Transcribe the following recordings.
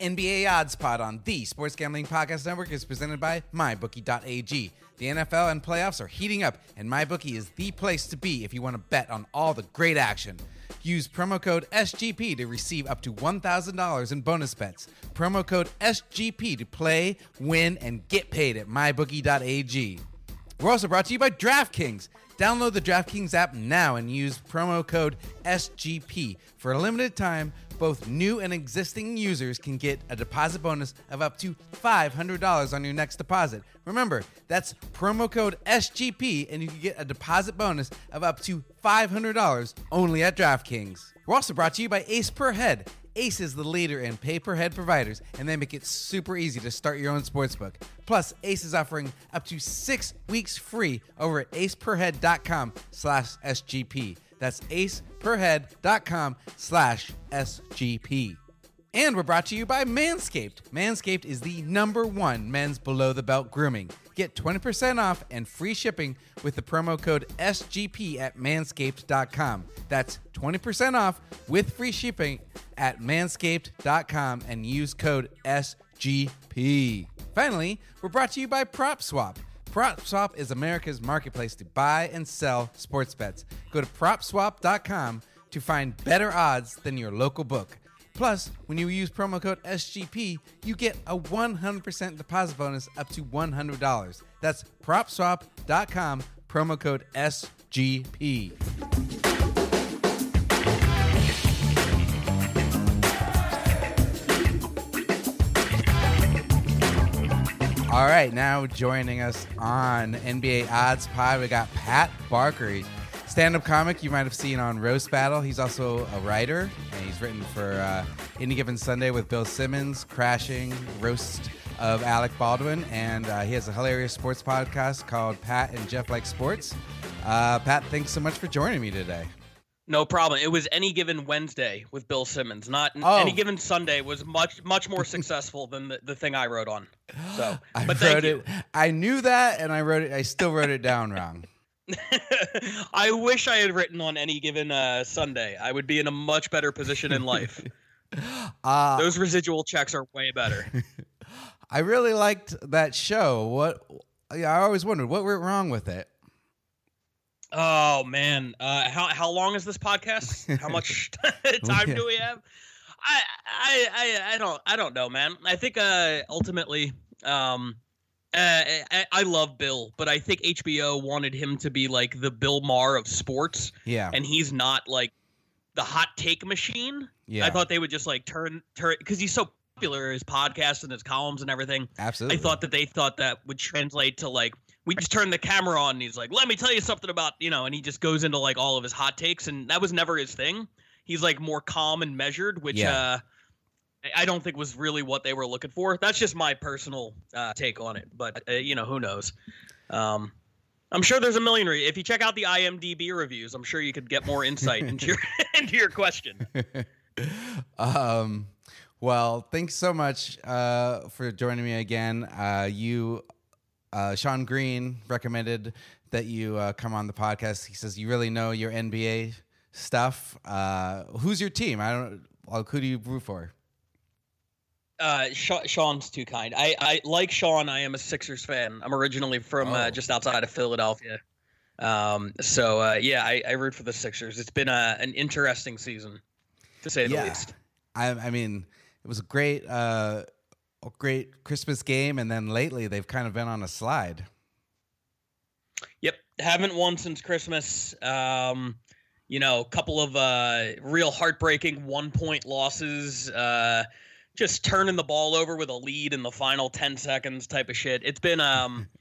NBA Odds Pod on the Sports Gambling Podcast Network is presented by MyBookie.ag. The NFL and playoffs are heating up, and MyBookie is the place to be if you want to bet on all the great action. Use promo code SGP to receive up to $1,000 in bonus bets. Promo code SGP to play, win, and get paid at MyBookie.ag. We're also brought to you by DraftKings. Download the DraftKings app now and use promo code SGP. For a limited time, both new and existing users can get a deposit bonus of up to $500 on your next deposit. Remember, that's promo code SGP and you can get a deposit bonus of up to $500 only at DraftKings. We're also brought to you by Ace Per Head. Ace is the leader in pay per head providers, and they make it super easy to start your own sportsbook. Plus, Ace is offering up to six weeks free over at aceperhead.com slash SGP. That's aceperhead.com slash SGP. And we're brought to you by Manscaped. Manscaped is the number one men's below the belt grooming. Get 20% off and free shipping with the promo code SGP at manscaped.com. That's 20% off with free shipping at manscaped.com and use code SGP. Finally, we're brought to you by PropSwap. PropSwap is America's marketplace to buy and sell sports bets. Go to propswap.com to find better odds than your local book. Plus, when you use promo code SGP, you get a 100% deposit bonus up to $100. That's propswap.com, promo code SGP. Right, now joining us on NBA Odds Pod, we got Pat Barker. Stand-up comic you might have seen on Roast Battle. He's also a writer, and he's written for uh, Any Given Sunday with Bill Simmons, Crashing, Roast of Alec Baldwin, and uh, he has a hilarious sports podcast called Pat and Jeff Like Sports. Uh, Pat, thanks so much for joining me today. No problem. It was any given Wednesday with Bill Simmons. Not Oh. any given Sunday was much much more successful than the, the thing I wrote on. So, I but wrote it. I knew that, and I wrote it. I still wrote it down wrong. I wish I had written on any given uh, Sunday. I would be in a much better position in life. Uh, Those residual checks are way better. I really liked that show. What? Yeah, I always wondered what went wrong with it. Oh man, uh, how how long is this podcast? How much time Yeah. do we have? I, I I I don't I don't know, man. I think uh, ultimately, um, uh, I, I love Bill, but I think HBO wanted him to be like the Bill Maher of sports, Yeah, and he's not like the hot take machine. yeah, I thought they would just like turn turn because he's so popular, his podcast and his columns and everything. absolutely. I thought that they thought that would translate to like we just turn the camera on and he's like, "Let me tell you something about you know," and he just goes into like all of his hot takes, and that was never his thing. He's like more calm and measured, which Yeah. uh, I- don't think was really what they were looking for. That's just my personal uh, take on it, but uh, you know, who knows? Um, I'm sure there's a million. Re- if you check out the IMDb reviews, I'm sure you could get more insight into your into your question. um, well, thanks so much uh, for joining me again. Uh, you, uh, Sean Green, recommended that you uh, come on the podcast. He says you really know your NBA stuff. Uh, who's your team? I don't. Well, who do you root for? Uh, Sean's too kind. I, I like Sean. I am a Sixers fan. I'm originally from Oh. uh, just outside of Philadelphia. Um, so uh, yeah, I, I root for the Sixers. It's been a, an interesting season, to say the Yeah. least. I, I mean, it was a great, uh, great Christmas game, and then lately they've kind of been on a slide. Yep, haven't won since Christmas. Um, you know, a couple of uh, real heartbreaking one point losses. Uh, just turning the ball over with a lead in the final ten seconds, type of shit. It's been um.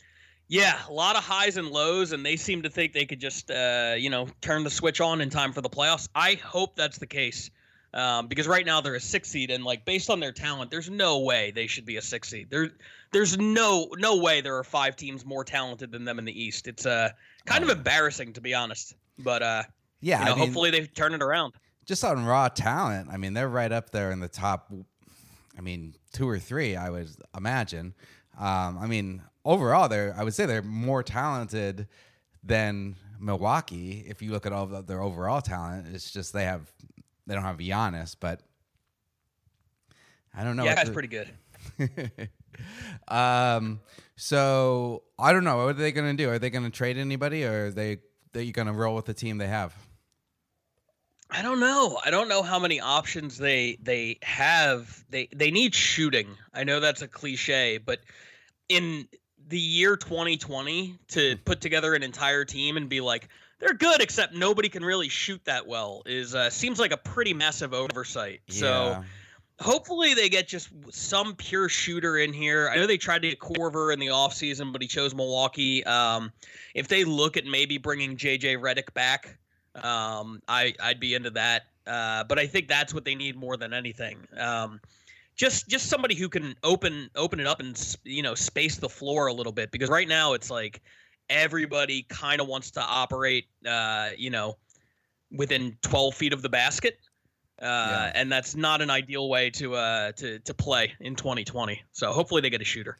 Yeah, a lot of highs and lows, and they seem to think they could just, uh, you know, turn the switch on in time for the playoffs. I hope that's the case, um, because right now they're a six seed, and like based on their talent, there's no way they should be a six seed. There, there's no no way there are five teams more talented than them in the East. It's uh kind of embarrassing to be honest, but uh, Yeah, you know, I mean, hopefully they turn it around. just on raw talent, I mean, they're right up there in the top. I mean, two or three, I would imagine. Um, I mean, overall, they're I would say they're more talented than Milwaukee. If you look at all of their overall talent, it's just they have they don't have Giannis, but I don't know. yeah, that's pretty good. um, so I don't know. What are they going to do? Are they going to trade anybody, or are they that you going to roll with the team they have? I don't know. I don't know how many options they they have. They they need shooting. I know that's a cliche, but in the year 2020 to put together an entire team and be like they're good except nobody can really shoot that well is uh, seems like a pretty massive oversight. So hopefully they get just some pure shooter in here. I know they tried to get Korver in the offseason, but he chose Milwaukee. Um, if they look at maybe bringing JJ Redick back, um, I I'd be into that. Uh, but I think that's what they need more than anything. Um, just just somebody who can open open it up and you know space the floor a little bit because right now it's like everybody kind of wants to operate uh, you know within 12 feet of the basket. Uh, Yeah. and that's not an ideal way to uh to to play in 2020. So hopefully they get a shooter.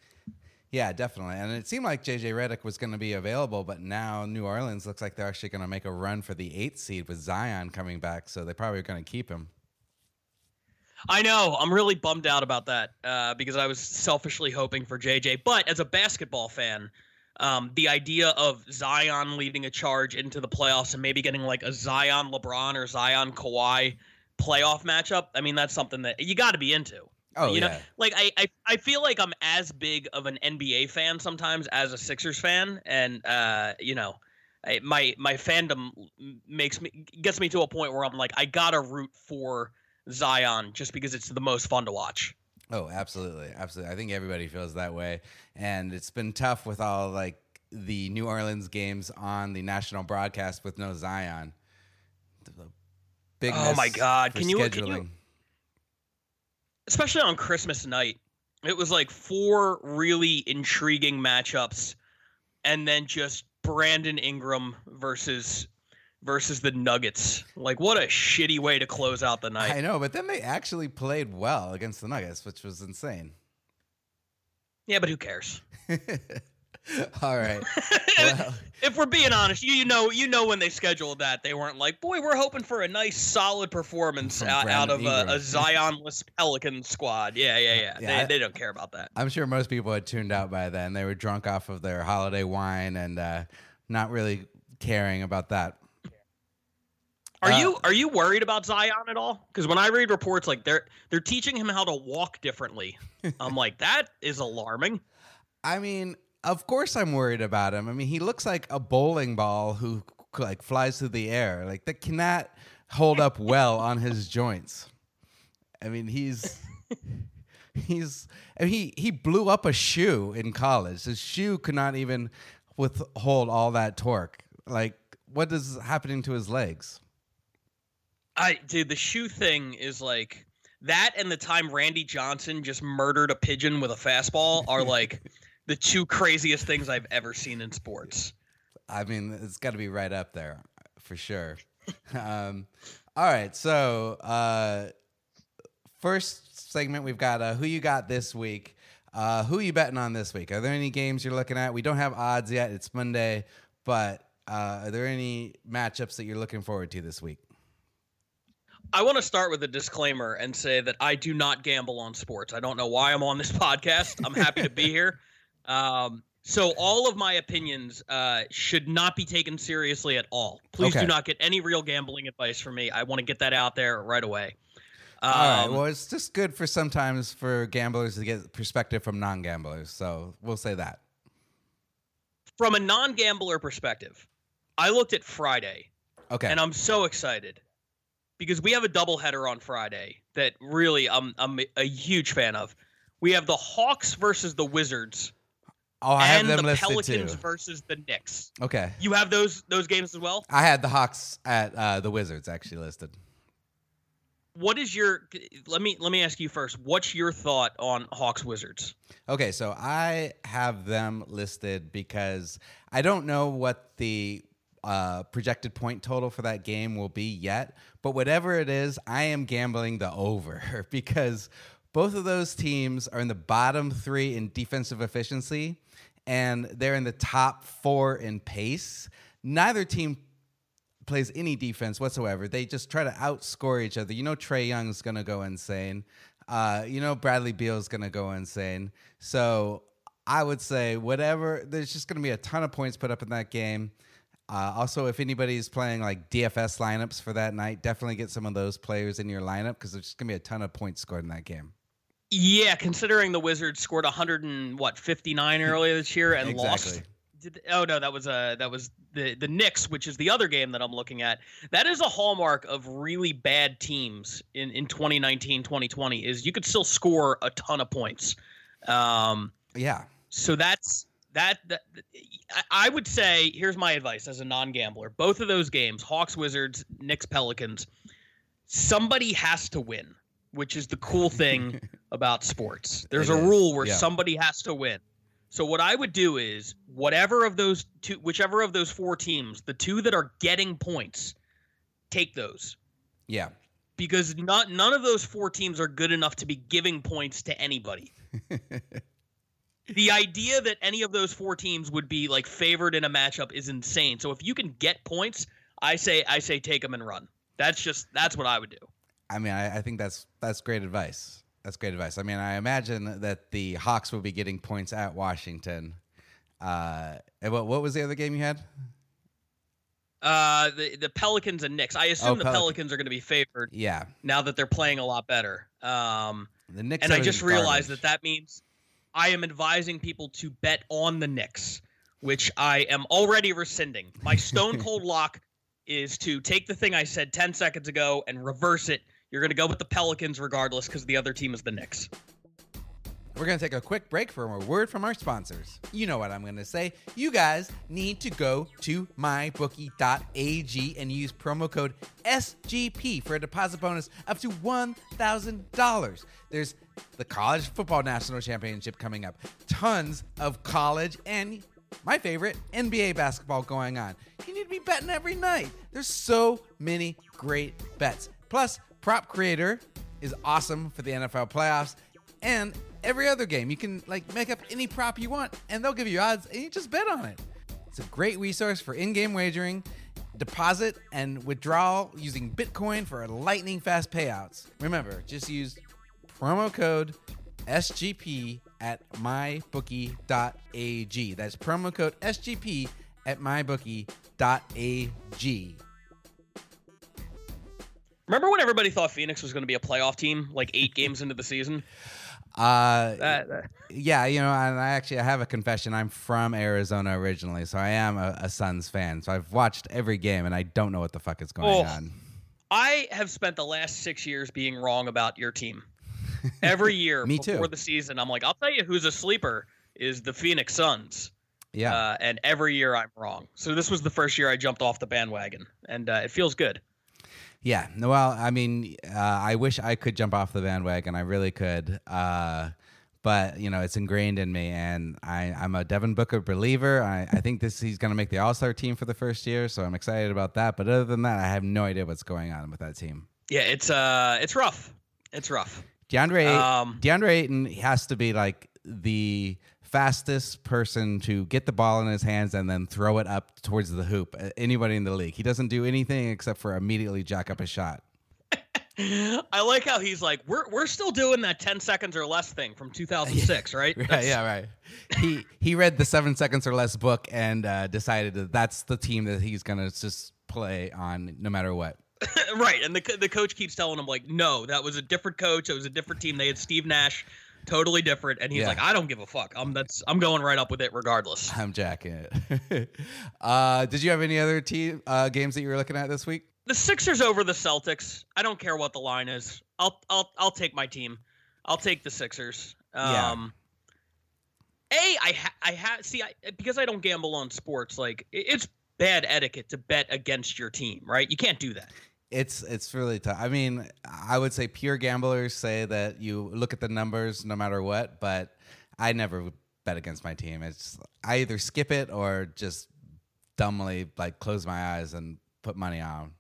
Yeah, definitely. And it seemed like JJ Redick was going to be available, but now New Orleans looks like they're actually going to make a run for the eighth seed with Zion coming back. So they probably are going to keep him. I know. I'm really bummed out about that uh, because I was selfishly hoping for JJ. But as a basketball fan, um, the idea of Zion leading a charge into the playoffs and maybe getting like a Zion LeBron or Zion Kawhi playoff matchup, I mean, that's something that you got to be into. Oh, you yeah. know, like I, I, I feel like I'm as big of an NBA fan sometimes as a Sixers fan, and uh, you know, I, my my fandom makes me gets me to a point where I'm like, I gotta root for Zion just because it's the most fun to watch. Oh, absolutely, absolutely. I think everybody feels that way, and it's been tough with all like the New Orleans games on the national broadcast with no Zion. The big Oh my God. Can you- scheduling. can you- Especially on Christmas night, it was like four really intriguing matchups, and then just Brandon Ingram versus versus the Nuggets. Like, what a shitty way to close out the night. I know, but then they actually played well against the Nuggets, which was insane. Yeah, but who cares? all right. Well, if we're being honest, you, you know you know when they scheduled that they weren't like, boy, we're hoping for a nice solid performance out, out of a, a Zionless Pelican squad. Yeah, yeah, yeah. Yeah, I- they, they don't care about that. I'm sure most people had tuned out by then. They were drunk off of their holiday wine and uh, not really caring about that. Are Uh, you are you worried about Zion at all? Because when I read reports like they're they're teaching him how to walk differently, I'm like that is alarming. I mean, of course I'm worried about him. I mean, he looks like a bowling ball who like flies through the air. Like that cannot hold up well on his joints. I mean, he's he's and he he blew up a shoe in college. His shoe could not even withhold all that torque. Like what is happening to his legs? I dude, the shoe thing is like that and the time Randy Johnson just murdered a pigeon with a fastball are like the two craziest things I've ever seen in sports. I mean, it's got to be right up there for sure. um, all right, so uh, first segment we've got uh, who you got this week. Uh, who you betting on this week? Are there any games you're looking at? We don't have odds yet. It's Monday, but uh, are there any matchups that you're looking forward to this week? I want to start with a disclaimer and say that I do not gamble on sports. I don't know why I'm on this podcast. I'm happy to be here. Um, so all of my opinions uh, should not be taken seriously at all. Please Okay. do not get any real gambling advice from me. I want to get that out there right away. Um, all right. Well, it's just good for sometimes for gamblers to get perspective from non-gamblers. So we'll say that. from a non-gambler perspective, I looked at Friday Okay. and I'm so excited because we have a doubleheader on Friday that really I'm I'm a huge fan of. We have the Hawks versus the Wizards oh, I have and them the listed Pelicans too. versus the Knicks. Okay. You have those those games as well. I had the Hawks at uh, the Wizards actually listed. What is your? Let me let me ask you first. What's your thought on Hawks Wizards? Okay, so I have them listed because I don't know what the uh, projected point total for that game will be yet, but whatever it is, I am gambling the over because both of those teams are in the bottom three in defensive efficiency and they're in the top four in pace. Neither team plays any defense whatsoever. They just try to outscore each other. You know, Trae Young's going to go insane. uh, you know Bradley Beal's gonna go insane. So I would say whatever. There's just gonna be a ton of points put up in that game. Uh, also, if anybody's playing like DFS lineups for that night, definitely get some of those players in your lineup because there's just gonna be a ton of points scored in that game. Yeah, considering the Wizards scored 100 and what 59 earlier this year and Exactly. lost. Did, oh no, that was uh that was the the Knicks, which is the other game that I'm looking at. That is a hallmark of really bad teams in in 2019 2020 is you could still score a ton of points. Um, Yeah, so that's that, that I- would say here's my advice as a non-gambler. Both of those games, Hawks Wizards, Knicks Pelicans, somebody has to win, which is the cool thing about sports. There's It a is, rule where yeah. somebody has to win. So what I would do is whatever of those two whichever of those four teams, the two that are getting points, take those. yeah. Because not none of those four teams are good enough to be giving points to anybody the idea that any of those four teams would be like favored in a matchup is insane. So if you can get points, I say I say take them and run. That's just that's what I would do. I mean, I, I think that's that's great advice. That's great advice. I mean, I imagine that the Hawks will be getting points at Washington. Uh, and what what was the other game you had? Uh, the the Pelicans and Knicks. I assume Oh, the Pelican- Pelicans are going to be favored Yeah, now that they're playing a lot better. Um, the Knicks. and I just been realized that that means I am advising people to bet on the Knicks, which I am already rescinding. My stone cold lock is to take the thing I said 10 seconds ago and reverse it. You're going to go with the Pelicans regardless because the other team is the Knicks. We're going to take a quick break for a word from our sponsors. You know what I'm going to say. You guys need to go to mybookie.ag and use promo code SGP for a deposit bonus up to $1,000. There's the College Football National Championship coming up, tons of college and my favorite, NBA basketball going on. You need to be betting every night. There's so many great bets. Plus, Prop Creator is awesome for the NFL playoffs and every other game. You can like make up any prop you want and they'll give you odds and you just bet on it. It's a great resource for in-game wagering, deposit and withdrawal using Bitcoin for lightning fast payouts. Remember, just use promo code SGP at mybookie.ag. That's promo code SGP at mybookie.ag. Remember when everybody thought Phoenix was going to be a playoff team like eight games into the season? Uh, That, that- yeah, you know, and I actually I have a confession. I'm from Arizona originally, so I am a, a Suns fan. So I've watched every game, and I don't know what the fuck is going Oh. on. I have spent the last six years being wrong about your team. Every year Me too. before the season, I'm like, I'll tell you who's a sleeper is the Phoenix Suns. Yeah, Uh, and every year I'm wrong. So this was the first year I jumped off the bandwagon, and uh, it feels good. Yeah. No, Well, I mean, uh, I wish I could jump off the bandwagon. I really could. Uh, but you know, it's ingrained in me, and I, I'm a Devin Booker believer. I, I think this he's going to make the All Star team for the first year, so I'm excited about that. But other than that, I have no idea what's going on with that team. Yeah, it's uh, it's rough. It's rough. DeAndre Um, DeAndre Ayton has to be like the fastest person to get the ball in his hands and then throw it up towards the hoop. Anybody in the league, he doesn't do anything except for immediately jack up a shot. I like how he's like, we're we're still doing that 10 seconds or less thing from 2006, right? Right, That's- yeah, right. he he read the seven seconds or less book and uh, decided that that's the team that he's gonna just play on no matter what. right. And the the coach keeps telling him like, no, that was a different coach. It was a different team. They had Steve Nash, totally different. And he's Yeah. like, I don't give a fuck. I'm that's I'm going right up with it regardless. I'm jacking it. uh, did you have any other team uh, games that you were looking at this week? The Sixers over the Celtics. I don't care what the line is. I'll I'll I'll take my team. I'll take the Sixers. Yeah. Um A I ha- I have see I because I don't gamble on sports like it's bad etiquette to bet against your team, right? You can't do that. It's it's really tough. I mean, I would say pure gamblers say that you look at the numbers no matter what, but I never bet against my team. It's I either skip it or just dumbly like close my eyes and put money on.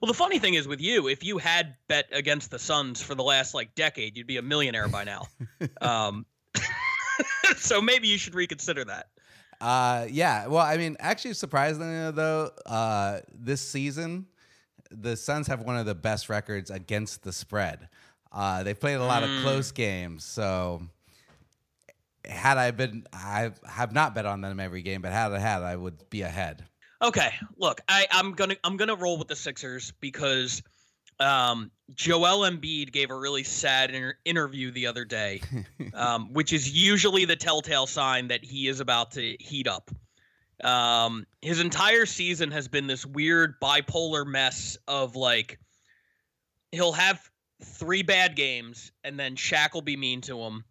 Well, the funny thing is with you, if you had bet against the Suns for the last like decade, you'd be a millionaire by now. um, so maybe you should reconsider that. Uh, yeah. Well, I mean, actually, surprisingly though, uh, this season the Suns have one of the best records against the spread. Uh, they played a lot Mm. of close games, so had I been, I have not bet on them every game, but had I had, I would be ahead. Okay, look, I, I'm gonna I'm gonna roll with the Sixers because um, Joel Embiid gave a really sad inter- interview the other day, um, which is usually the telltale sign that he is about to heat up. Um, his entire season has been this weird bipolar mess of like he'll have three bad games and then Shaq will be mean to him,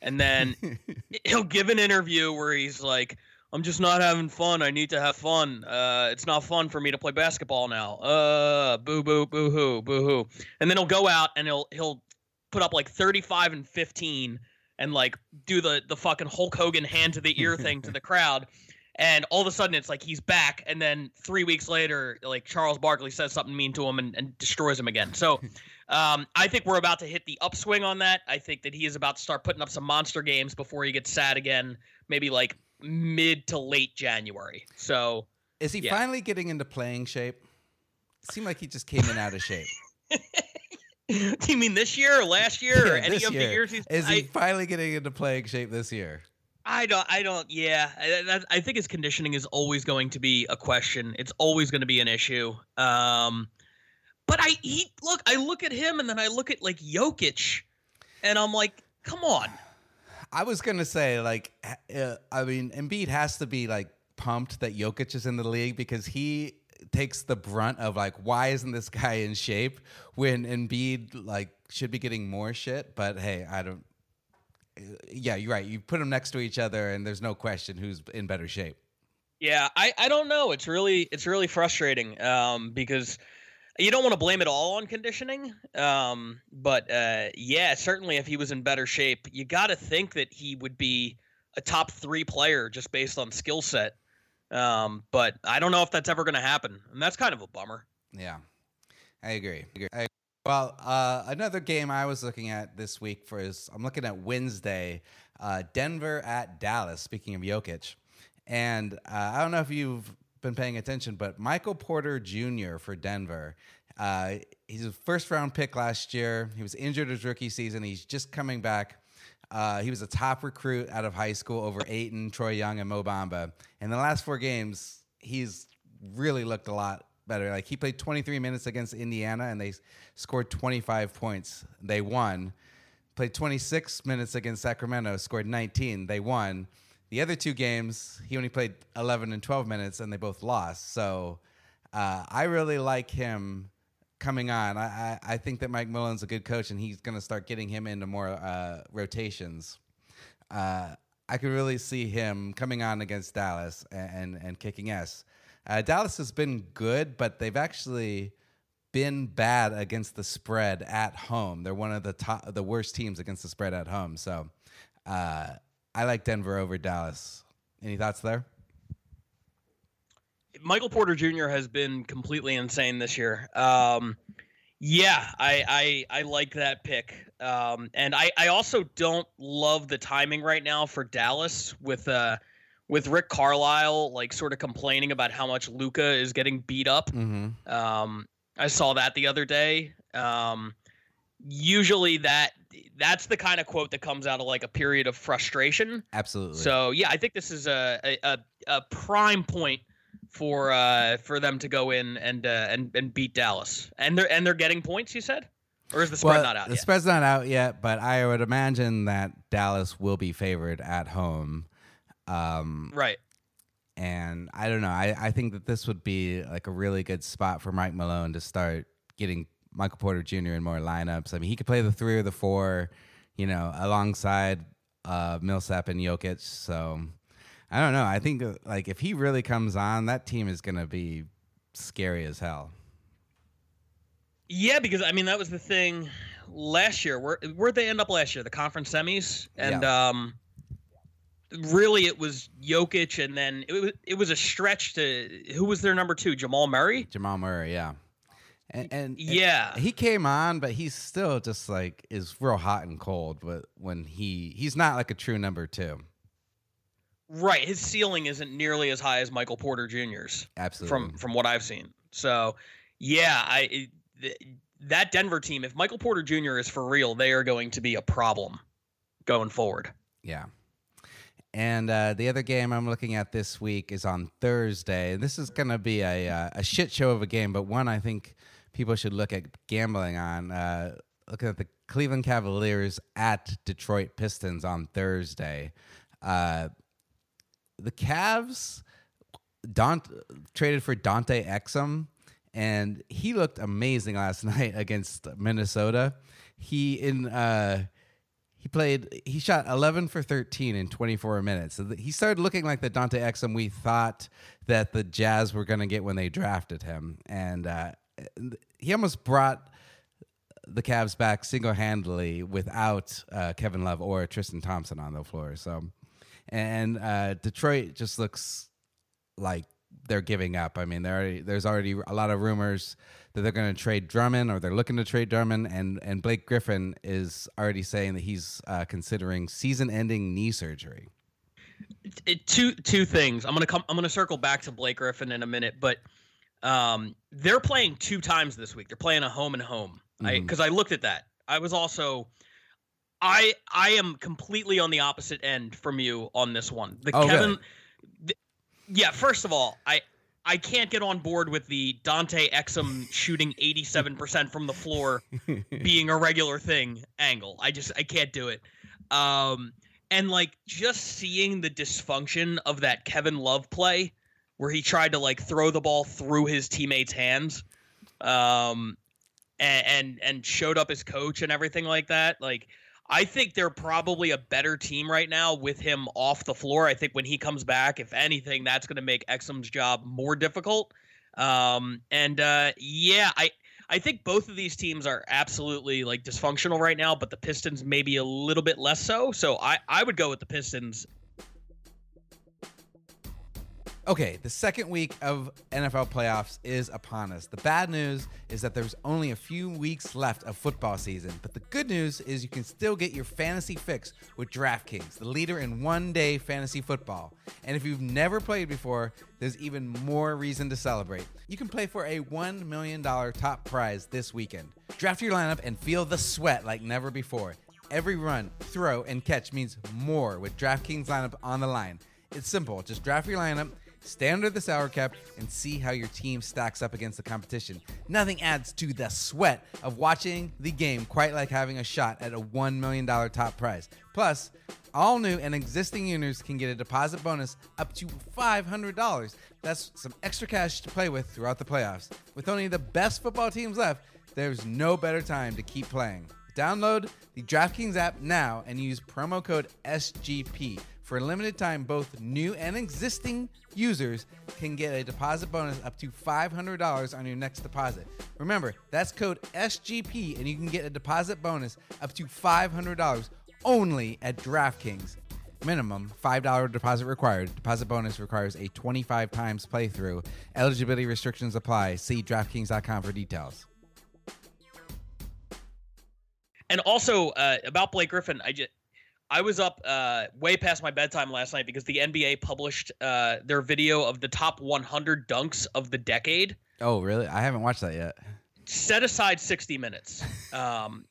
and then he'll give an interview where he's like, "I'm just not having fun. I need to have fun. Uh, it's not fun for me to play basketball now. Uh, boo boo boo hoo boo hoo." And then he'll go out and he'll he'll put up like 35 and 15 and like do the the fucking Hulk Hogan hand to the ear thing to the crowd. And all of a sudden, it's like he's back, and then three weeks later, like Charles Barkley says something mean to him and, and destroys him again. So, um, I think we're about to hit the upswing on that. I think that he is about to start putting up some monster games before he gets sad again, maybe like mid to late January. So, Is he Yeah. finally getting into playing shape? Seemed like he just came in out of shape. do you mean this year or last year or Yeah, any this of the year. years he's? Is he I, finally getting into playing shape this year? I don't. I don't. Yeah, I, I think his conditioning is always going to be a question. It's always going to be an issue. Um, but I he look. I look at him and then I look at like Jokic, and I'm like, come on. I was gonna say like, uh, I mean, Embiid has to be like pumped that Jokic is in the league because he takes the brunt of like, why isn't this guy in shape when Embiid like should be getting more shit? But hey, I don't. Yeah, you're right. You put them next to each other, and there's no question who's in better shape. Yeah, I, I don't know. It's really it's really frustrating um, because you don't want to blame it all on conditioning. Um, but uh, yeah, certainly if he was in better shape, you got to think that he would be a top three player just based on skill set. Um, but I don't know if that's ever going to happen, and that's kind of a bummer. Yeah, I agree. I agree. I- well, uh, another game I was looking at this week for is I'm looking at Wednesday, uh, Denver at Dallas. Speaking of Jokic, and uh, I don't know if you've been paying attention, but Michael Porter Jr. for Denver. Uh, he's a first round pick last year. He was injured his rookie season. He's just coming back. Uh, he was a top recruit out of high school over Ayton, Troy Young, and Mo Bamba. In the last four games, he's really looked a lot better. Like he played 23 minutes against Indiana and they scored 25 points. They won. Played 26 minutes against Sacramento, scored 19. They won. The other two games, he only played 11 and 12 minutes and they both lost. So uh, I really like him coming on. I, I, I think that Mike Malone's a good coach and he's going to start getting him into more uh, rotations. Uh, I could really see him coming on against Dallas and, and, and kicking ass. Uh, Dallas has been good, but they've actually been bad against the spread at home. They're one of the top, the worst teams against the spread at home. So uh, I like Denver over Dallas. Any thoughts there? Michael Porter Jr. has been completely insane this year. Um, yeah, I, I I like that pick, um, and I, I also don't love the timing right now for Dallas with uh with Rick Carlisle like sort of complaining about how much Luka is getting beat up. Mm-hmm. Um, I saw that the other day. Um, usually that that's the kind of quote that comes out of like a period of frustration. Absolutely. So yeah, I think this is a a, a, prime point for uh for them to go in and uh, and and beat Dallas. And they're and they're getting points. You said, or is the spread well, not out the yet? spread's not out yet, but I would imagine that Dallas will be favored at home. Um, right. And I don't know. I, I think that this would be like a really good spot for Mike Malone to start getting Michael Porter Jr. in more lineups. I mean, he could play the three or the four, you know, alongside uh, Millsap and Jokic. So I don't know. I think uh, like if he really comes on, that team is going to be scary as hell. Yeah, because I mean that was the thing last year. Where where'd they end up last year? The conference semis, and um, really it was Jokic, and then it was it was a stretch to who was their number two? Jamal Murray. Jamal Murray, yeah. And, and Yeah. he came on, but he's still just like is real hot and cold. But when he he's not like a true number two. Right, his ceiling isn't nearly as high as Michael Porter Jr.'s. Absolutely. from from what I've seen. So, yeah, I it- th- that Denver team, if Michael Porter Jr. is for real, they are going to be a problem going forward. Yeah. And uh, the other game I'm looking at this week is on Thursday. This is going to be a, uh, a shit show of a game, but one I think people should look at gambling on. Uh, looking at the Cleveland Cavaliers at Detroit Pistons on Thursday. Uh, the Cavs traded for Dante Exum, and he looked amazing last night against Minnesota. He in uh, he played he shot 11 for 13 in 24 minutes. So he started looking like the Dante Exum we thought that the Jazz were going to get when they drafted him, and uh, he almost brought the Cavs back single handedly without uh, Kevin Love or Tristan Thompson on the floor. So, and uh, Detroit just looks like they're giving up. I mean, already, there's already a lot of rumors that they're going to trade Drummond or they're looking to trade Drummond, and and Blake Griffin is already saying that he's uh, considering season-ending knee surgery. It, it, two two things. I'm gonna come. I'm gonna circle back to Blake Griffin in a minute, but um, they're playing two times this week. They're playing a home and home. I because mm-hmm. I looked at that. I was also. I I am completely on the opposite end from you on this one. The oh, Kevin, the, yeah. First of all, I I can't get on board with the Dante Exum shooting 87% from the floor being a regular thing angle. I just I can't do it. Um and like just seeing the dysfunction of that Kevin Love play where he tried to like throw the ball through his teammates' hands um and and, and showed up as coach and everything like that. Like I think they're probably a better team right now with him off the floor. I think when he comes back, if anything, that's going to make Exum's job more difficult. Um, and uh, yeah, I I think both of these teams are absolutely like dysfunctional right now, but the Pistons maybe a little bit less so. So I I would go with the Pistons Okay, the second week of NFL playoffs is upon us. The bad news is that there's only a few weeks left of football season, but the good news is you can still get your fantasy fix with DraftKings, the leader in one day fantasy football. And if you've never played before, there's even more reason to celebrate. You can play for a $1 million top prize this weekend. Draft your lineup and feel the sweat like never before. Every run, throw, and catch means more with DraftKings lineup on the line. It's simple. Just draft your lineup Stay under the salary cap and see how your team stacks up against the competition. Nothing adds to the sweat of watching the game quite like having a shot at a $1 million top prize. Plus, all new and existing users can get a deposit bonus up to $500. That's some extra cash to play with throughout the playoffs. With only the best football teams left, there's no better time to keep playing. Download the DraftKings app now and use promo code SGP for a limited time, both new and existing users can get a deposit bonus up to $500 on your next deposit. Remember, that's code SGP, and you can get a deposit bonus up to $500 only at DraftKings. Minimum $5 deposit required. Deposit bonus requires a 25 times playthrough. Eligibility restrictions apply. See DraftKings.com for details. And also uh, about Blake Griffin, I just I was up uh, way past my bedtime last night because the NBA published uh, their video of the top 100 dunks of the decade. Oh, really? I haven't watched that yet. Set aside 60 minutes um,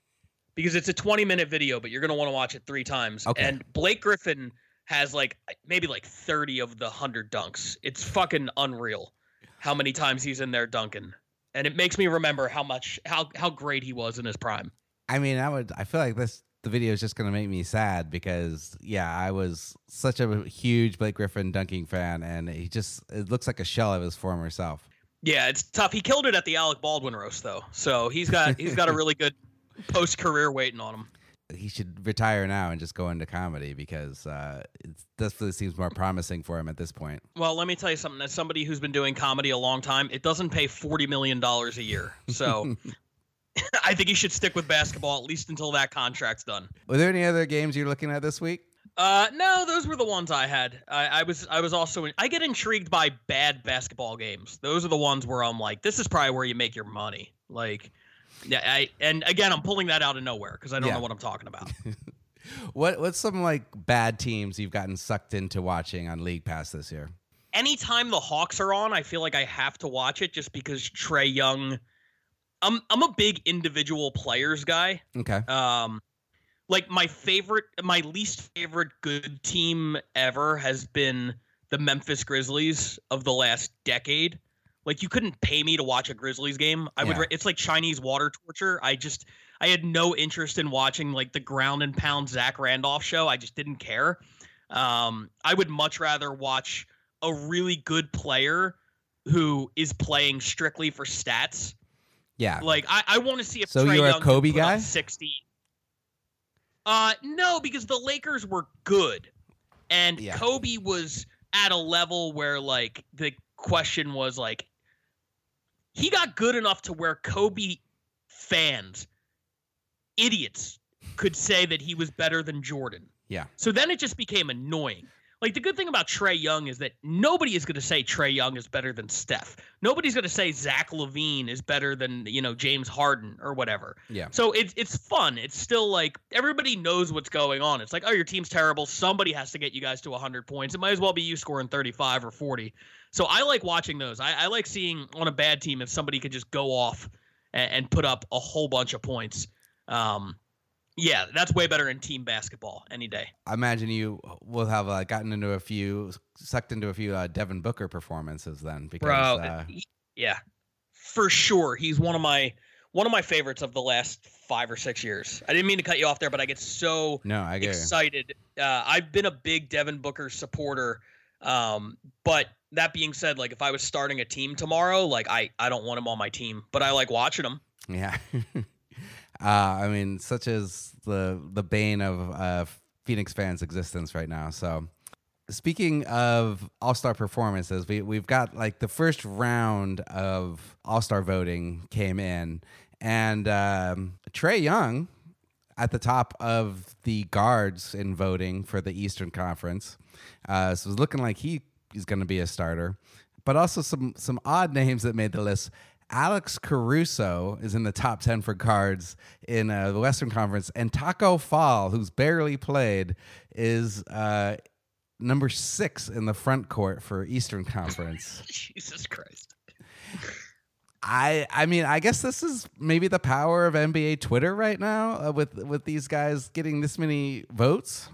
because it's a 20 minute video, but you're going to want to watch it three times. Okay. And Blake Griffin has like maybe like 30 of the 100 dunks. It's fucking unreal how many times he's in there dunking. And it makes me remember how much, how, how great he was in his prime. I mean, I would, I feel like this the video is just going to make me sad because yeah, I was such a huge Blake Griffin dunking fan, and he just it looks like a shell of his former self. Yeah, it's tough. He killed it at the Alec Baldwin roast though, so he's got he's got a really good post career waiting on him. He should retire now and just go into comedy because uh, it definitely seems more promising for him at this point. Well, let me tell you something. As somebody who's been doing comedy a long time, it doesn't pay forty million dollars a year. So I think he should stick with basketball at least until that contract's done. Were there any other games you're looking at this week? Uh, no, those were the ones I had. I, I was I was also in, I get intrigued by bad basketball games. Those are the ones where I'm like, this is probably where you make your money. Like, yeah, I and again, I'm pulling that out of nowhere because I don't yeah. know what I'm talking about. what what's some like bad teams you've gotten sucked into watching on League Pass this year? Anytime the Hawks are on, I feel like I have to watch it just because Trae Young I'm I'm a big individual players guy. Okay. Um, like my favorite, my least favorite good team ever has been the Memphis Grizzlies of the last decade. Like you couldn't pay me to watch a Grizzlies game. I would. It's like Chinese water torture. I just I had no interest in watching like the ground and pound Zach Randolph show. I just didn't care. Um, I would much rather watch a really good player who is playing strictly for stats. Yeah. Like I, I want to see if So Trae you're a Young can Kobe guy? Sixty. Uh, no, because the Lakers were good, and Yeah. Kobe was at a level where like the question was like, he got good enough to where Kobe fans, idiots, could say that he was better than Jordan. Yeah. So then it just became annoying. Like the good thing about Trae Young is that nobody is going to say Trae Young is better than Steph. Nobody's going to say Zach LaVine is better than you know James Harden or whatever. Yeah. So it's it's fun. It's still like everybody knows what's going on. It's like oh your team's terrible. Somebody has to get you guys to 100 points. It might as well be you scoring 35 or 40. So I like watching those. I, I like seeing on a bad team if somebody could just go off and, and put up a whole bunch of points. Um, yeah, that's way better in team basketball any day. I imagine you will have uh, gotten into a few, sucked into a few uh, Devin Booker performances then, because bro uh, yeah for sure. He's one of my one of my favorites of the last five or six years. I didn't mean to cut you off there but i get so no, I get excited. Uh, i've been a big devin booker supporter um, but that being said like if i was starting a team tomorrow like i i don't want him on my team but i like watching him. Yeah. uh, I mean, such as the the bane of uh, Phoenix fans' existence right now. So, speaking of All Star performances, we we've got like the first round of All Star voting came in, and um, Trae Young at the top of the guards in voting for the Eastern Conference. Uh, so it's looking like he is going to be a starter, but also some some odd names that made the list. Alex Caruso is in the top 10 for cards in uh, the Western Conference, and Taco Fall, who's barely played, is uh, number six in the front court for Eastern Conference. jesus christ I I mean I guess this is maybe the power of NBA Twitter right now uh, with with these guys getting this many votes.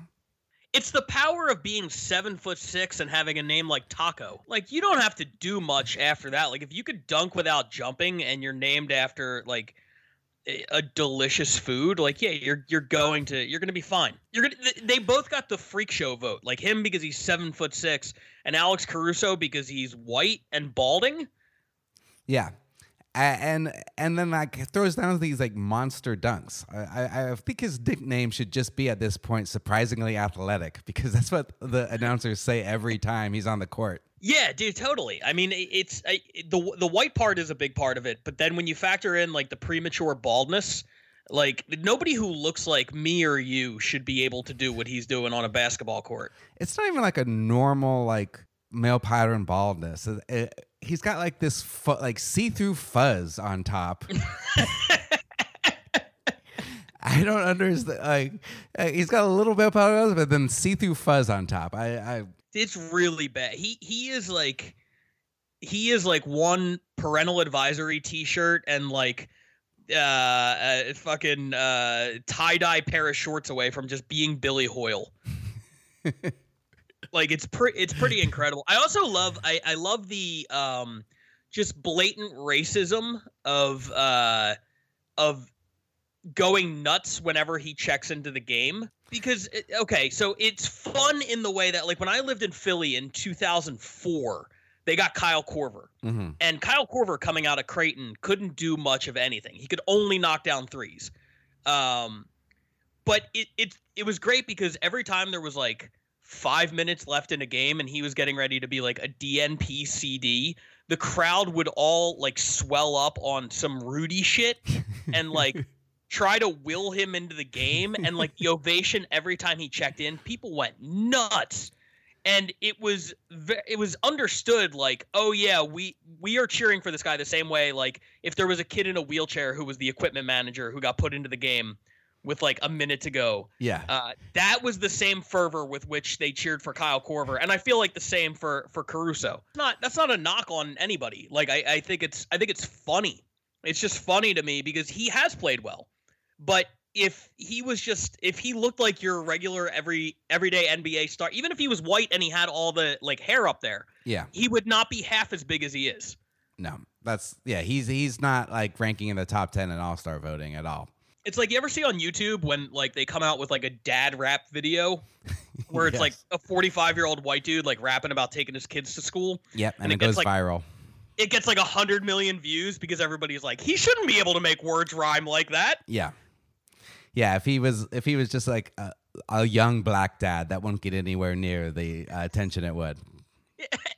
It's the power of being seven foot six and having a name like Taco. Like you don't have to do much after that. Like if you could dunk without jumping and you're named after like a, delicious food, like yeah, you're you're going to you're gonna be fine. You're gonna they both got the freak show vote. Like him because he's seven foot six, and Alex Caruso because he's white and balding. Yeah. And and then like throws down these like monster dunks. I, I I think his nickname should just be at this point surprisingly athletic because that's what the announcers say every time he's on the court. Yeah, dude, totally. I mean, it's I, the the white part is a big part of it, but then when you factor in like the premature baldness, like nobody who looks like me or you should be able to do what he's doing on a basketball court. It's not even like a normal like male pattern baldness. It- it- he's got like this fu- like see through fuzz on top. I don't understand. Like uh, he's got a little bit of powder, but then see through fuzz on top. I, I It's really bad. He he is like he is like one parental advisory T-shirt and like uh, uh fucking uh tie-dye pair of shorts away from just being Billy Hoyle. like it's pretty it's pretty incredible. I also love I I love the um just blatant racism of uh of going nuts whenever he checks into the game because it- okay so it's fun in the way that like when i lived in philly in 2004 they got kyle korver mhm. and kyle korver coming out of creighton couldn't do much of anything he could only knock down threes um but it it, it was great because every time there was like five minutes left in a game and he was getting ready to be like a dnp cd the crowd would all like swell up on some rudy shit and like try to will him into the game. And like the ovation every time he checked in people went nuts. And it was it was understood like oh yeah we we are cheering for this guy the same way like if there was a kid in a wheelchair who was the equipment manager who got put into the game with like a minute to go yeah. uh, that was the same fervor with which they cheered for Kyle Korver, and I feel like the same for for Caruso. Not that's not a knock on anybody. Like I, I think it's I think it's funny It's just funny to me because he has played well. But if he was just if he looked like your regular every everyday NBA star, even if he was white and he had all the like hair up there, Yeah. he would not be half as big as he is. No. That's yeah, he's he's not like ranking in the top 10 in All-Star voting at all. It's like you ever see on YouTube when like they come out with like a dad rap video where it's like a 45 year old white dude like rapping about taking his kids to school. Yep, and, and it, it gets, goes like- viral. It gets like a hundred million views because everybody's like, he shouldn't be able to make words rhyme like that. Yeah. Yeah, if he was if he was just like a, a young black dad, that won't get anywhere near the uh, attention it would.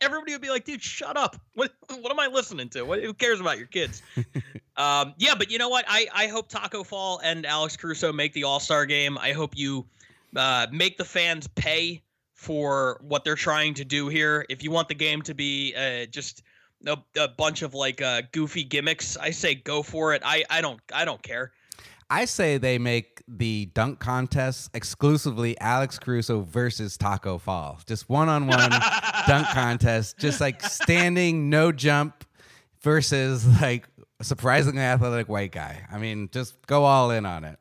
Everybody would be like, dude, shut up. What what am I listening to? What, who cares about your kids? um, yeah, but you know what? I, I hope Taco Fall and Alex Caruso make the All Star game. I hope you uh, make the fans pay for what they're trying to do here. If you want the game to be uh, just a, a bunch of like uh, goofy gimmicks, I say go for it. I, I don't I don't care. I say they make the dunk contest exclusively Alex Caruso versus Taco Fall. Just one on one dunk contest, just like standing, no jump versus like a surprisingly athletic white guy. I mean, just go all in on it.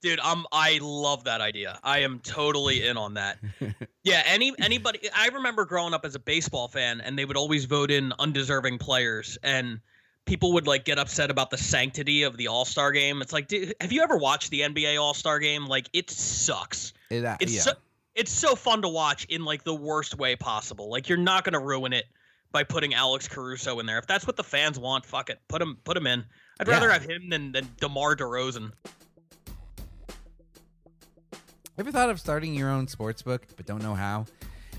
Dude, I'm I love that idea. I am totally in on that. yeah, any anybody I remember growing up as a baseball fan and they would always vote in undeserving players and people would like get upset about the sanctity of the All-Star game. It's like, dude, have you ever watched the NBA All-Star game? Like it sucks. It, uh, It's yeah. so, it's so fun to watch in like the worst way possible. Like you're not going to ruin it by putting Alex Caruso in there. If that's what the fans want, fuck it. Put him put him in. I'd rather Yeah. have him than than DeMar DeRozan. Ever thought of starting your own sports book but don't know how?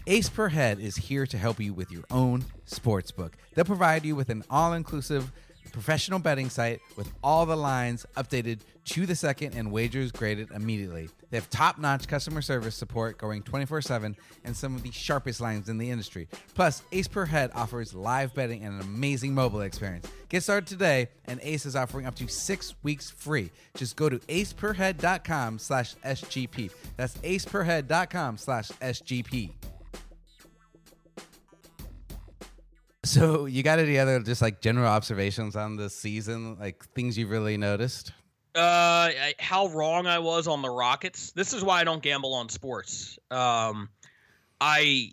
Ace Per Head is here to help you with your own sports book. They'll provide you with an all inclusive professional betting site with all the lines updated to the second and wagers graded immediately. They have top notch customer service support going 24 7 and some of the sharpest lines in the industry. Plus, Ace Per Head offers live betting and an amazing mobile experience. Get started today, and Ace is offering up to six weeks free. Just go to aceperhead.com slash SGP. That's aceperhead.com slash SGP. So, you got any other just like general observations on the season? Like things you really noticed? Uh, how wrong I was on the Rockets. This is why I don't gamble on sports. Um, I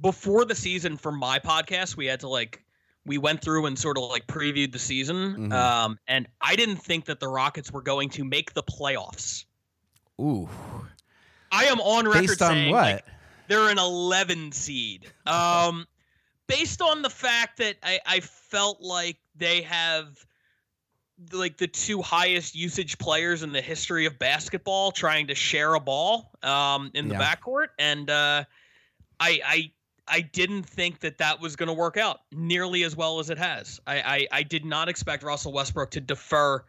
before the season for my podcast, we had to like we went through and sort of like previewed the season. Mhm. Um, and I didn't think that the Rockets were going to make the playoffs. Ooh. I am on record Based on saying what? like, they're an 11 seed. Um, based on the fact that I, I felt like they have like the two highest usage players in the history of basketball trying to share a ball um, in the Yeah. backcourt, and uh, I I I didn't think that that was going to work out nearly as well as it has. I I, I did not expect Russell Westbrook to defer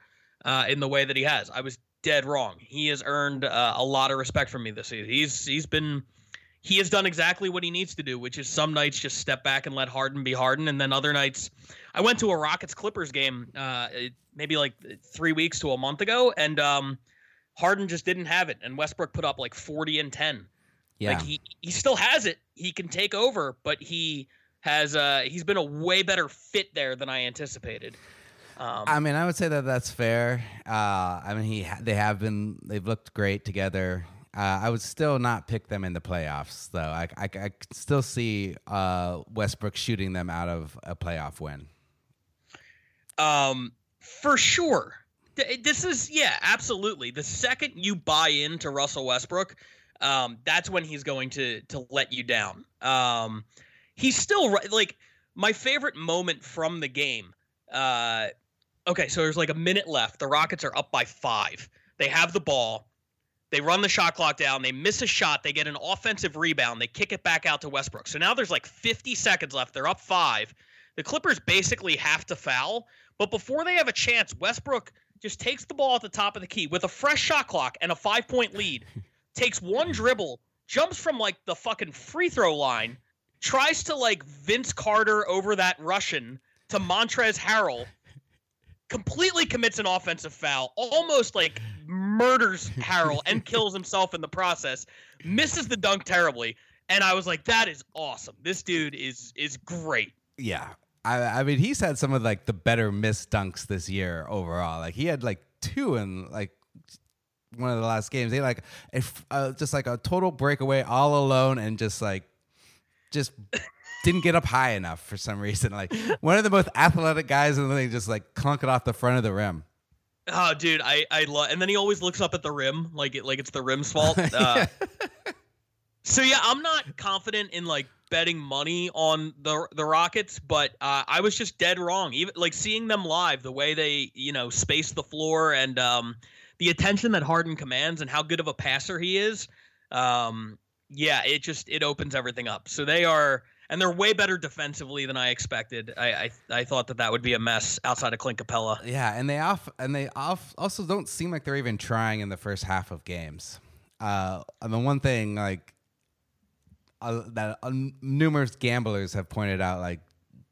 uh, in the way that he has. I was dead wrong. He has earned uh, a lot of respect from me this season. He's he's been he has done exactly what he needs to do, which is some nights just step back and let Harden be Harden, and then other nights. I went to a Rockets Clippers game, uh, maybe like three weeks to a month ago, and um, Harden just didn't have it, and Westbrook put up like forty and ten. Yeah. Like he he still has it. He can take over, but he has uh he's been a way better fit there than I anticipated. Um, I mean, I would say that that's fair. Uh, I mean, he they have been they've looked great together. Uh, I would still not pick them in the playoffs, though. I, I, I still see uh, Westbrook shooting them out of a playoff win. Um, for sure. Th- This is yeah, absolutely. The second you buy into Russell Westbrook, um, that's when he's going to to let you down. Um, he's still like my favorite moment from the game. Uh, okay, so there's like a minute left. The Rockets are up by five. They have the ball. They run the shot clock down. They miss a shot. They get an offensive rebound. They kick it back out to Westbrook. So now there's like 50 seconds left. They're up five. The Clippers basically have to foul. But before they have a chance, Westbrook just takes the ball at the top of the key with a fresh shot clock and a five point lead, takes one dribble, jumps from like the fucking free throw line, tries to like Vince Carter over that Russian to Montrezl Harrell, completely commits an offensive foul, almost like murders Harrell and kills himself in the process, misses the dunk terribly. And I was like, that is awesome. This dude is is great. Yeah, I, I mean, he's had some of like the better missed dunks this year overall. Like he had like two in like one of the last games. They like if uh, just like a total breakaway all alone and just like just didn't get up high enough for some reason. Like one of the most athletic guys, and then they just like clunk it off the front of the rim. Oh, dude, I I love. And then he always looks up at the rim, like it like it's the rim's fault. Uh, so yeah, I'm not confident in like betting money on the the Rockets, but uh, I was just dead wrong. Even like seeing them live, the way they you know space the floor and um, the attention that Harden commands and how good of a passer he is. Um, yeah, it just it opens everything up. So they are and they're way better defensively than I expected. I I, I thought that that would be a mess outside of Clint Capela. Yeah, and they off and they off also don't seem like they're even trying in the first half of games. Uh, and the one thing like uh, that uh, numerous gamblers have pointed out, like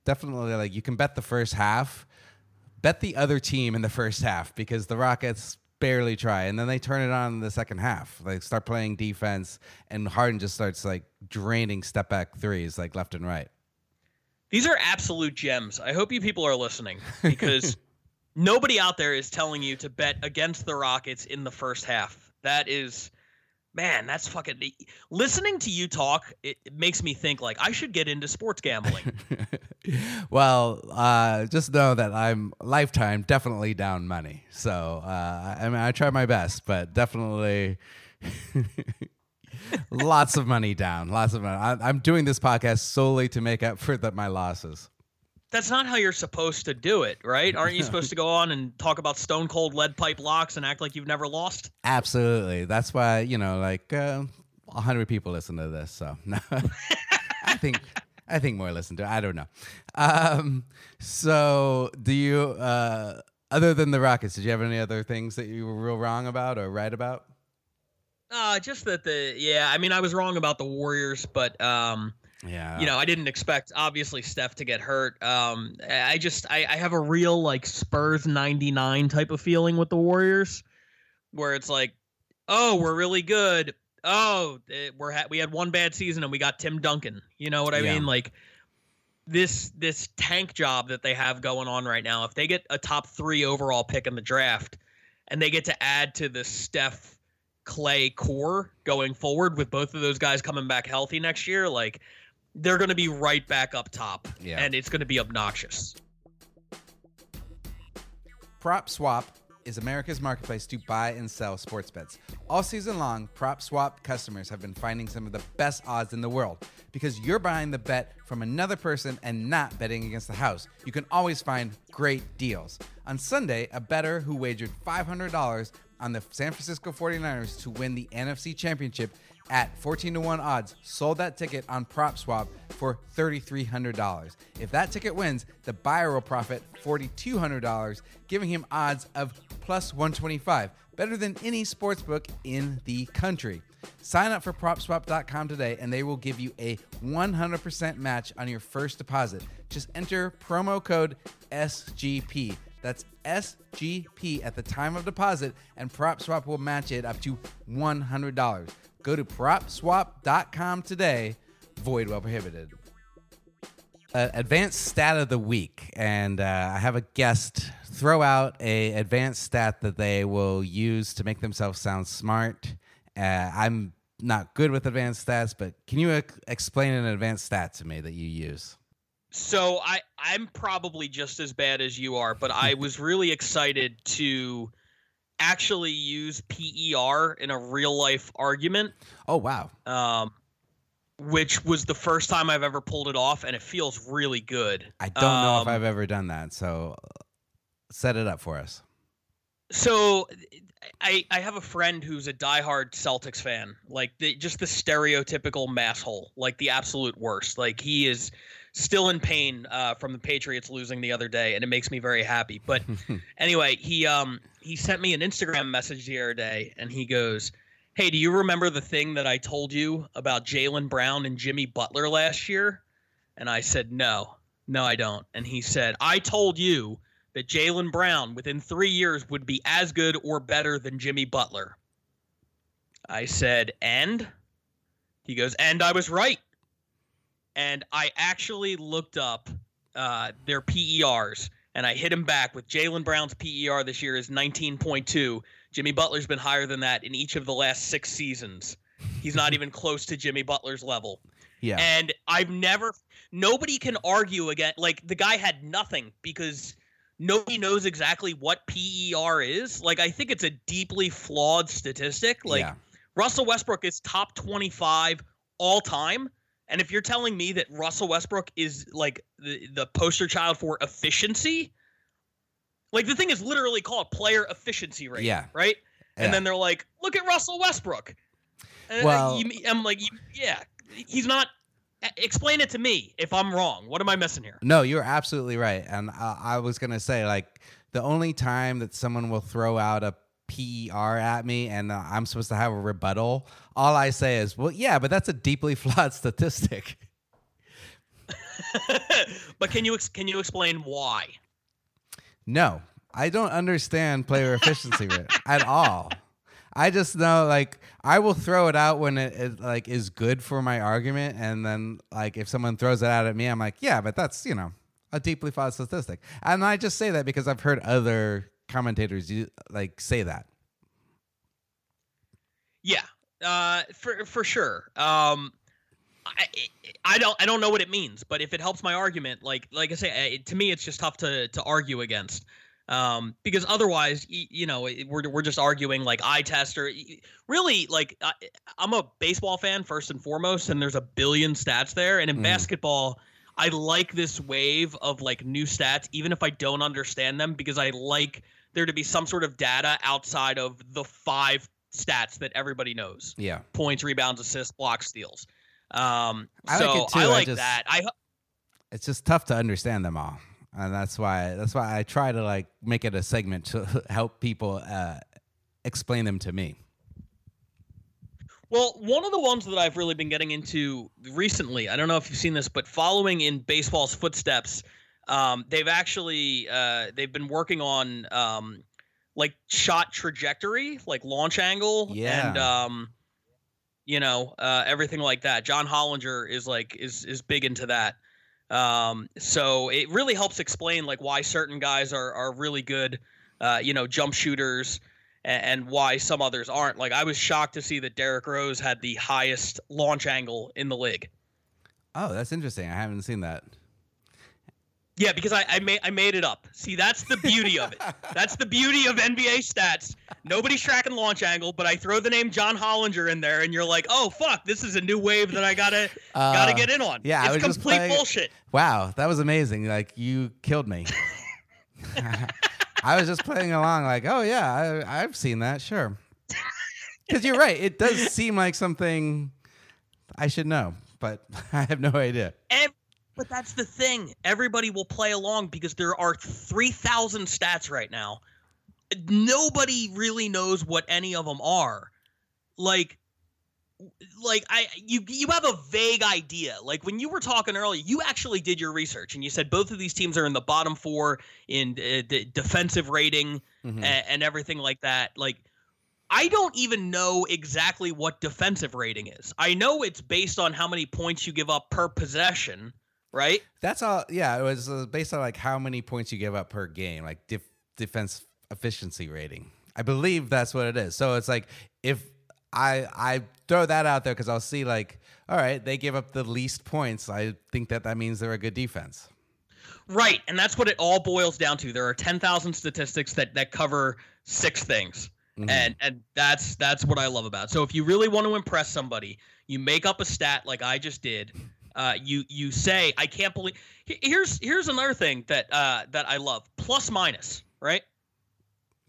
definitely like you can bet the first half, bet the other team in the first half because the Rockets barely try, and then they turn it on in the second half. They start playing defense, and Harden just starts like draining step back threes like left and right. These are absolute gems. I hope you people are listening because nobody out there is telling you to bet against the Rockets in the first half. That is man, that's fucking. Listening to you talk, it, it, makes me think like I should get into sports gambling. well, uh, just know that I'm lifetime definitely down money. So uh, I mean, I try my best, but definitely. lots of money down. Lots of money. I, am doing this podcast solely to make up for the, my losses that's not how you're supposed to do it, right? Aren't you supposed to go on and talk about stone cold lead pipe locks and act like you've never lost? Absolutely. That's why, you know, like uh, 100 people listen to this. So I think. I think more listen to. It. I don't know. Um, so, do you, uh, other than the Rockets, did you have any other things that you were real wrong about or right about? Uh, just that the yeah. I mean, I was wrong about the Warriors, but um, yeah. You know, I didn't expect obviously Steph to get hurt. Um, I just I, I have a real like Spurs '99 type of feeling with the Warriors, where it's like, oh, we're really good. Oh, it, eh, we're ha- we had one bad season and we got Tim Duncan. You know what I yeah. mean? Like this this tank job that they have going on right now. If they get a top three overall pick in the draft, and they get to add to the Steph Clay core going forward with both of those guys coming back healthy next year, like they're going to be right back up top, yeah. and it's going to be obnoxious. PropSwap is America's marketplace to buy and sell sports bets. All season long, PropSwap customers have been finding some of the best odds in the world because you're buying the bet from another person and not betting against the house. You can always find great deals. On Sunday, a bettor who wagered $500 on the San Francisco 49ers to win the NFC Championship at 14 to 1 odds sold that ticket on PropSwap for $3,300. If that ticket wins, the buyer will profit $4,200, giving him odds of plus 125, better than any sportsbook in the country. Sign up for propswap.com today and they will give you a 100% match on your first deposit. Just enter promo code SGP. That's SGP at the time of deposit, and PropSwap will match it up to $100. Go to propswap.com today. Void well prohibited. Uh, advanced stat of the week, and uh, I have a guest throw out a advanced stat that they will use to make themselves sound smart. Uh, I'm not good with advanced stats, but can you ex- explain an advanced stat to me that you use? So I I'm probably just as bad as you are, but I was really excited to actually use PER in a real life argument. Oh wow. Um, which was the first time I've ever pulled it off, and it feels really good. I don't um, know if um, I've ever done that, so set it up for us. So, I I have a friend who's a diehard Celtics fan, like the, just the stereotypical masshole, like the absolute worst. Like he is still in pain uh, from the Patriots losing the other day, and it makes me very happy. But anyway, he um he sent me an Instagram message the other day, and he goes, "Hey, do you remember the thing that I told you about Jaylen Brown and Jimmy Butler last year?" And I said, "No, no, I don't." And he said, "I told you." That Jaylen Brown within three years would be as good or better than Jimmy Butler. I said, and? He goes, and I was right and I actually looked up uh, their PERs, and I hit him back with Jaylen Brown's PER this year is 19.2. Jimmy Butler's been higher than that in each of the last six seasons. He's not even close to Jimmy Butler's level. Yeah. And I've never, nobody can argue again. Like the guy had nothing because nobody knows exactly what PER is. Like I think it's a deeply flawed statistic. Like yeah. Russell Westbrook is top 25 all time. And if you're telling me that Russell Westbrook is like the, the poster child for efficiency, like the thing is literally called player efficiency rate. Yeah. Right. Yeah. And then they're like, look at Russell Westbrook. And Well- you, I'm like, yeah, he's not. Explain it to me if I'm wrong. What am I missing here? No, you're absolutely right. And uh, I was gonna say, like, the only time that someone will throw out a PER at me and uh, I'm supposed to have a rebuttal, all I say is, "Well, yeah, but that's a deeply flawed statistic." but can you ex- can you explain why? No, I don't understand player efficiency rate at all. I just know like I will throw it out when it, it like is good for my argument, and then like if someone throws it out at me, I'm like, yeah, but that's you know a deeply flawed statistic, and I just say that because I've heard other commentators you like say that. Yeah, uh, for for sure. Um, I I don't I don't know what it means, but if it helps my argument, like like I say, I- to me it's just tough to to argue against. Um, because otherwise, you know, we're we're just arguing like eye test or really like I, I'm a baseball fan first and foremost, and there's a billion stats there, and in Mhm. basketball. I like this wave of like new stats, even if I don't understand them, because I like there to be some sort of data outside of the five stats that everybody knows Yeah, points, rebounds, assists, blocks, steals. Um, I like so it too, I I like just- that. I it's just tough to understand them all, and that's why that's why I try to like make it a segment to help people uh, explain them to me. well, one of the ones that I've really been getting into recently. I don't know if you've seen this, but following in baseball's footsteps, um, they've actually uh, they've been working on um, like shot trajectory, like launch angle, Yeah. and um, you know uh, everything like that. John Hollinger is like is is big into that. Um, so it really helps explain like why certain guys are are really good, uh, you know, jump shooters, and, and why some others aren't. Like I was shocked to see that Derrick Rose had the highest launch angle in the league. Oh, that's interesting. I haven't seen that. Yeah, because I, I made I made it up. See, that's the beauty of it. That's the beauty of NBA stats. Nobody's tracking launch angle, but I throw the name John Hollinger in there, and you're like, oh fuck, this is a new wave that I gotta gotta Uh, get in on. yeah, I it's was just complete playing- bullshit. Wow, that was amazing. Like you killed me. I was just playing along, like, oh yeah, I, I've seen that, sure. Because you're right, it does seem like something I should know, but I have no idea. Ev- but that's the thing. Everybody will play along because there are 3,000 stats right now. Nobody really knows what any of them are. Like, like I you you have a vague idea. Like when you were talking earlier, you actually did your research and you said both of these teams are in the bottom four in uh, the defensive rating Mhm. a- and everything like that. Like, I don't even know exactly what defensive rating is. I know it's based on how many points you give up per possession, right? That's all. Yeah, it was uh, based on like how many points you give up per game, like def- defense efficiency rating. I believe that's what it is. So it's like if I I throw that out there because I'll see like, all right, they give up the least points. I think that that means they're a good defense. Right, and that's what it all boils down to. There are 10,000 statistics that that cover six things. Mhm. And and that's that's what I love about. It. So if you really want to impress somebody, you make up a stat like I just did. Uh, you you say I can't believe. Here's here's another thing that uh, that I love. Plus minus, right?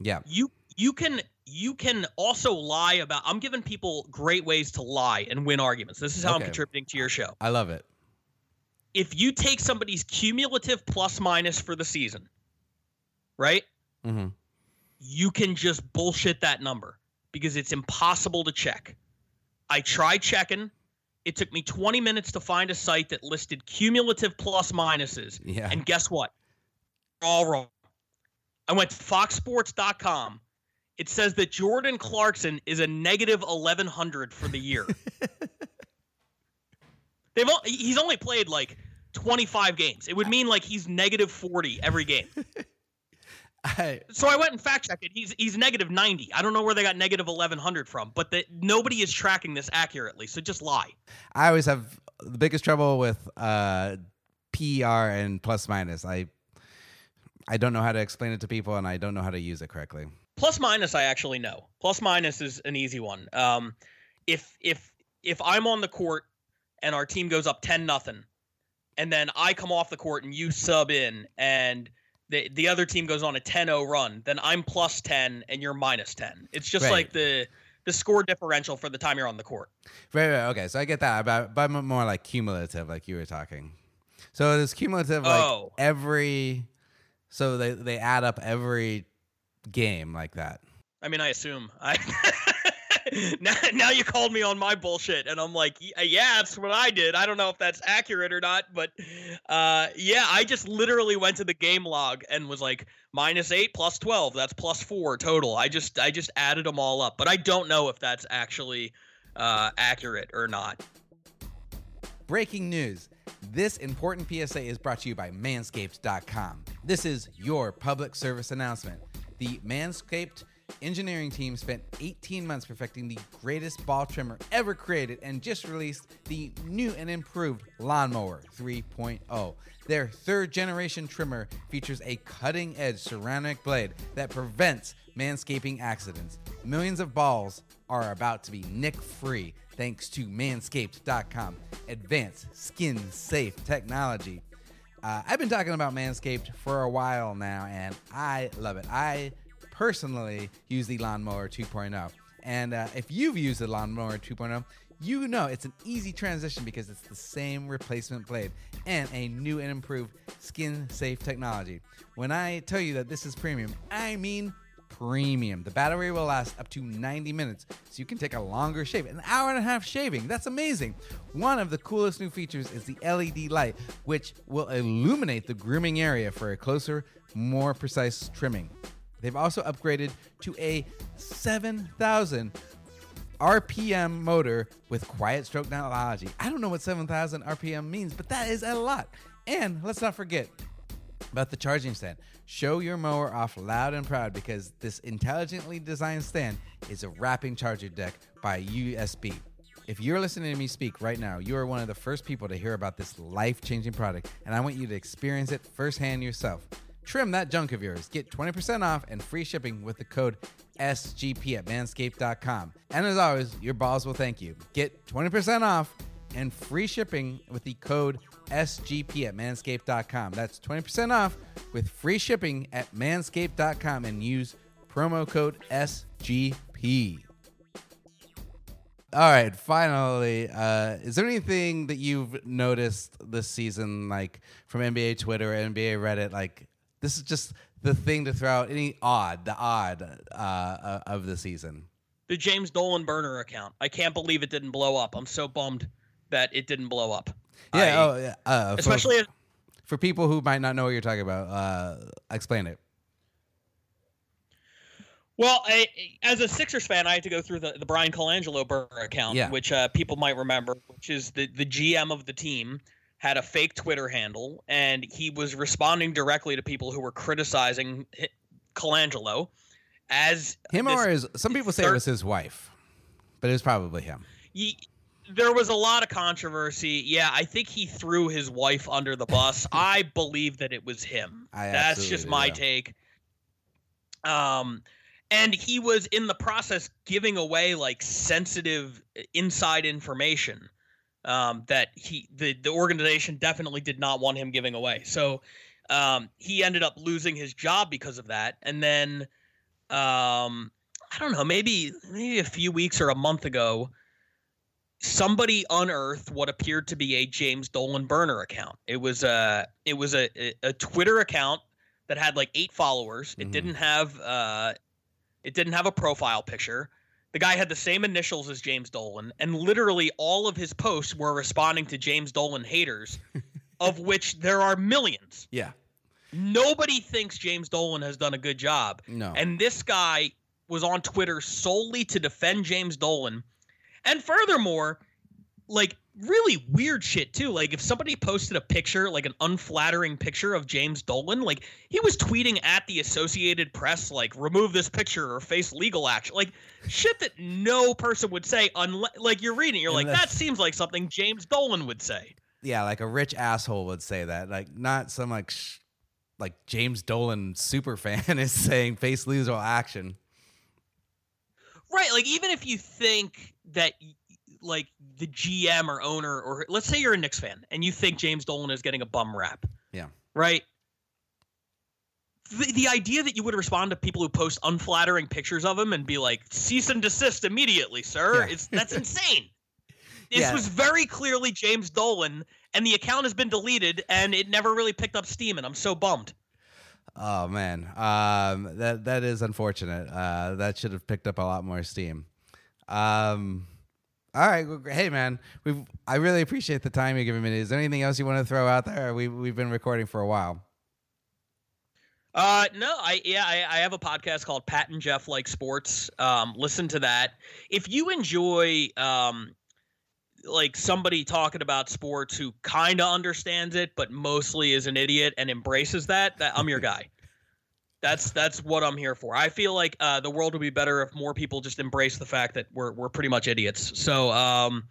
yeah, you you can you can also lie about i'm giving people great ways to lie and win arguments this is how i'm contributing to your show I love it. if you take somebody's cumulative plus minus for the season right hmm you can just bullshit that number because it's impossible to check i tried checking it took me 20 minutes to find a site that listed cumulative plus minuses Yeah. and guess what? All wrong. I went to foxsports.com. It says that Jordan Clarkson is a negative 1100 for the year. They've he's only played like 25 games. It would mean like he's negative 40 every game. I, So I went and fact checked it. He's he's negative 90. I don't know where they got negative 1100 from, but the, nobody is tracking this accurately. So just lie. I always have the biggest trouble with uh, PER and plus minus. I I don't know how to explain it to people, and I don't know how to use it correctly. Plus minus, I actually know. Plus minus is an easy one. Um, if if if I'm on the court and our team goes up 10 nothing, and then I come off the court and you sub in and the the other team goes on a 10-0 run, then I'm plus 10 and you're minus 10. It's just Right. like the the score differential for the time you're on the court. Right, right. Okay, so I get that, but but more like cumulative, like you were talking. So it is cumulative, like Oh. every. So they they add up every game like that. I mean, I assume. I now, now you called me on my bullshit, and I'm like, yeah, that's what I did. I don't know if that's accurate or not, but uh, yeah, I just literally went to the game log and was like, minus eight plus twelve. That's plus four total. I just I just added them all up, but I don't know if that's actually uh, accurate or not. Breaking news. This important PSA is brought to you by Manscaped.com. This is your public service announcement. The Manscaped engineering team spent 18 months perfecting the greatest ball trimmer ever created and just released the new and improved Lawnmower 3.0. Their third generation trimmer features a cutting edge ceramic blade that prevents manscaping accidents. Millions of balls are about to be nick free thanks to manscaped.com. Advanced skin safe technology. Uh, I've been talking about Manscaped for a while now, and I love it. I personally use the Lawnmower 2.0. And uh, if you've used the Lawnmower 2.0, you know it's an easy transition because it's the same replacement blade and a new and improved skin safe technology. When I tell you that this is premium, I mean premium. The battery will last up to 90 minutes, so you can take a longer shave, an hour and a half shaving. That's amazing. One of the coolest new features is the LED light, which will illuminate the grooming area for a closer, more precise trimming. They've also upgraded to a 7,000 RPM motor with quiet stroke technology. I don't know what 7,000 RPM means, but that is a lot. And let's not forget about the charging stand. Show your mower off loud and proud because this intelligently designed stand is a wrapping charger deck by USB. If you're listening to me speak right now, you are one of the first people to hear about this life changing product, and I want you to experience it firsthand yourself. Trim that junk of yours. Get 20% off and free shipping with the code SGP at manscaped.com. And as always, your balls will thank you. Get 20% off and free shipping with the code SGP at manscaped.com. That's 20% off with free shipping at manscaped.com and use promo code SGP. All right, finally, uh, is there anything that you've noticed this season, like from NBA Twitter NBA Reddit? Like, this is just the thing to throw out. Any odd, the odd uh, uh, of the season? The James Dolan burner account. I can't believe it didn't blow up. I'm so bummed that it didn't blow up. Yeah, I- oh, yeah. Uh, for- especially for people who might not know what you're talking about, uh, explain it. Well, I, as a Sixers fan, I had to go through the, the Bryan Colangelo burner account, Yeah. which uh, people might remember, which is the, the GM of the team had a fake Twitter handle, and he was responding directly to people who were criticizing Colangelo as Him or his, some people say it was his wife, but it was probably him. Ye- there was a lot of controversy. Yeah, I think he threw his wife under the bus. I believe that it was him. I That's just my yeah. take. Um, and he was in the process giving away like sensitive uh, inside information um, that he the the organization definitely did not want him giving away. So um, he ended up losing his job because of that. And then um, I don't know, maybe maybe a few weeks or a month ago, somebody unearthed what appeared to be a James Dolan burner account. It was a it was a a, Twitter account that had like eight followers. It Mhm. didn't have uh, it didn't have a profile picture. The guy had the same initials as James Dolan, and literally all of his posts were responding to James Dolan haters, of which there are millions. Yeah. Nobody thinks James Dolan has done a good job. No. And this guy was on Twitter solely to defend James Dolan. And furthermore, like really weird shit too. Like if somebody posted a picture, like an unflattering picture of James Dolan, like he was tweeting at the Associated Press, like remove this picture or face legal action, like shit that no person would say. Unless, like you're reading, you're like that seems like something James Dolan would say. Yeah, like a rich asshole would say that. Like not some like sh- like James Dolan super fan is saying face legal action. Right, like even if you think that like the GM or owner, or let's say you're a Knicks fan and you think James Dolan is getting a bum rap. Yeah. Right. The, the idea that you would respond to people who post unflattering pictures of him and be like, cease and desist immediately, sir. Yeah. It's that's insane. This yeah. was very clearly James Dolan, and the account has been deleted, and it never really picked up steam, and I'm so bummed. Oh man, um, that that is unfortunate. Uh, that should have picked up a lot more steam. Um, all right, well, hey man, we I really appreciate the time you're giving me. Is there anything else you want to throw out there? We we've been recording for a while. Uh, no, I yeah, I, I have a podcast called Pat and Jeff Like Sports. Um, listen to that. If you enjoy um, like somebody talking about sports who kind of understands it, but mostly is an idiot and embraces that, that I'm your guy. That's that's what I'm here for. I feel like uh, the world would be better if more people just embrace the fact that we're we're pretty much idiots. So um,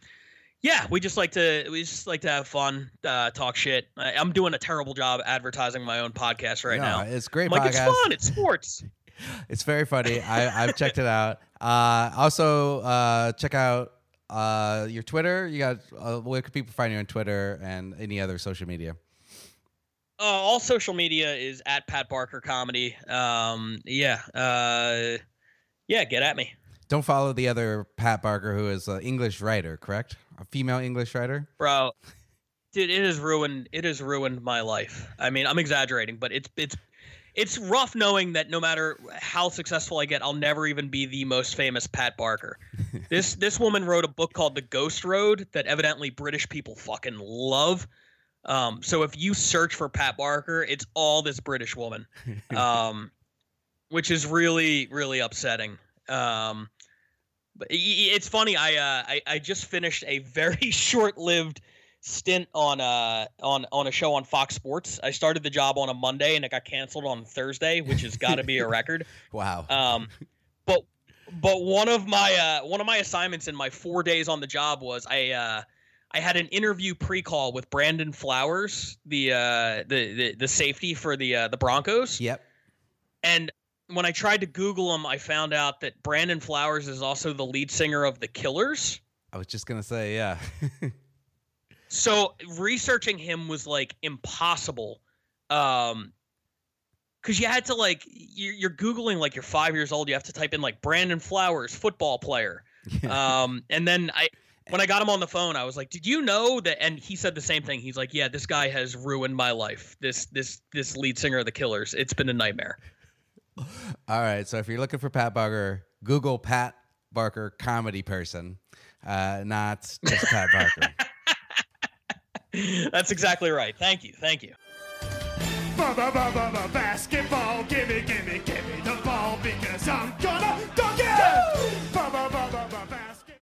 yeah, we just like to we just like to have fun, uh, talk shit. I, am doing a terrible job advertising my own podcast right no, now. It's great. Like it's fun. It's sports. it's very funny. I, I've checked it out. Uh, also, uh, check out uh, your Twitter. You got uh, where can people find you on Twitter and any other social media? Uh, all social media is at Pat Barker Comedy. Um, yeah, uh, yeah, get at me. Don't follow the other Pat Barker, who is an English writer, correct? A female English writer, bro. Dude, it has ruined. It has ruined my life. I mean, I'm exaggerating, but it's it's it's rough knowing that no matter how successful I get, I'll never even be the most famous Pat Barker. this this woman wrote a book called The Ghost Road that evidently British people fucking love. Um, so if you search for Pat Barker, it's all this British woman, um, which is really really upsetting. Um, but it's funny. I, uh, I I just finished a very short lived stint on uh on on a show on Fox Sports. I started the job on a Monday and it got canceled on Thursday, which has got to be a record. wow. Um, but but one of my uh one of my assignments in my four days on the job was I uh I had an interview pre-call with Brandon Flowers, the uh, the, the the safety for the uh, the Broncos. Yep. And when I tried to Google him, I found out that Brandon Flowers is also the lead singer of the Killers. I was just gonna say, yeah. so researching him was like impossible, um, because you had to like you're, you're googling like you're five years old. You have to type in like Brandon Flowers, football player. um, and then I when I got him on the phone, I was like, "Did you know that?" And he said the same thing. He's like, "Yeah, this guy has ruined my life. This this this lead singer of the Killers. It's been a nightmare." All right, so if you're looking for Pat Barker, Google Pat Barker comedy person, uh, not just Pat Barker. That's exactly right. Thank you. Thank you. Basketball, gimme, gimme, gimme the ball because I'm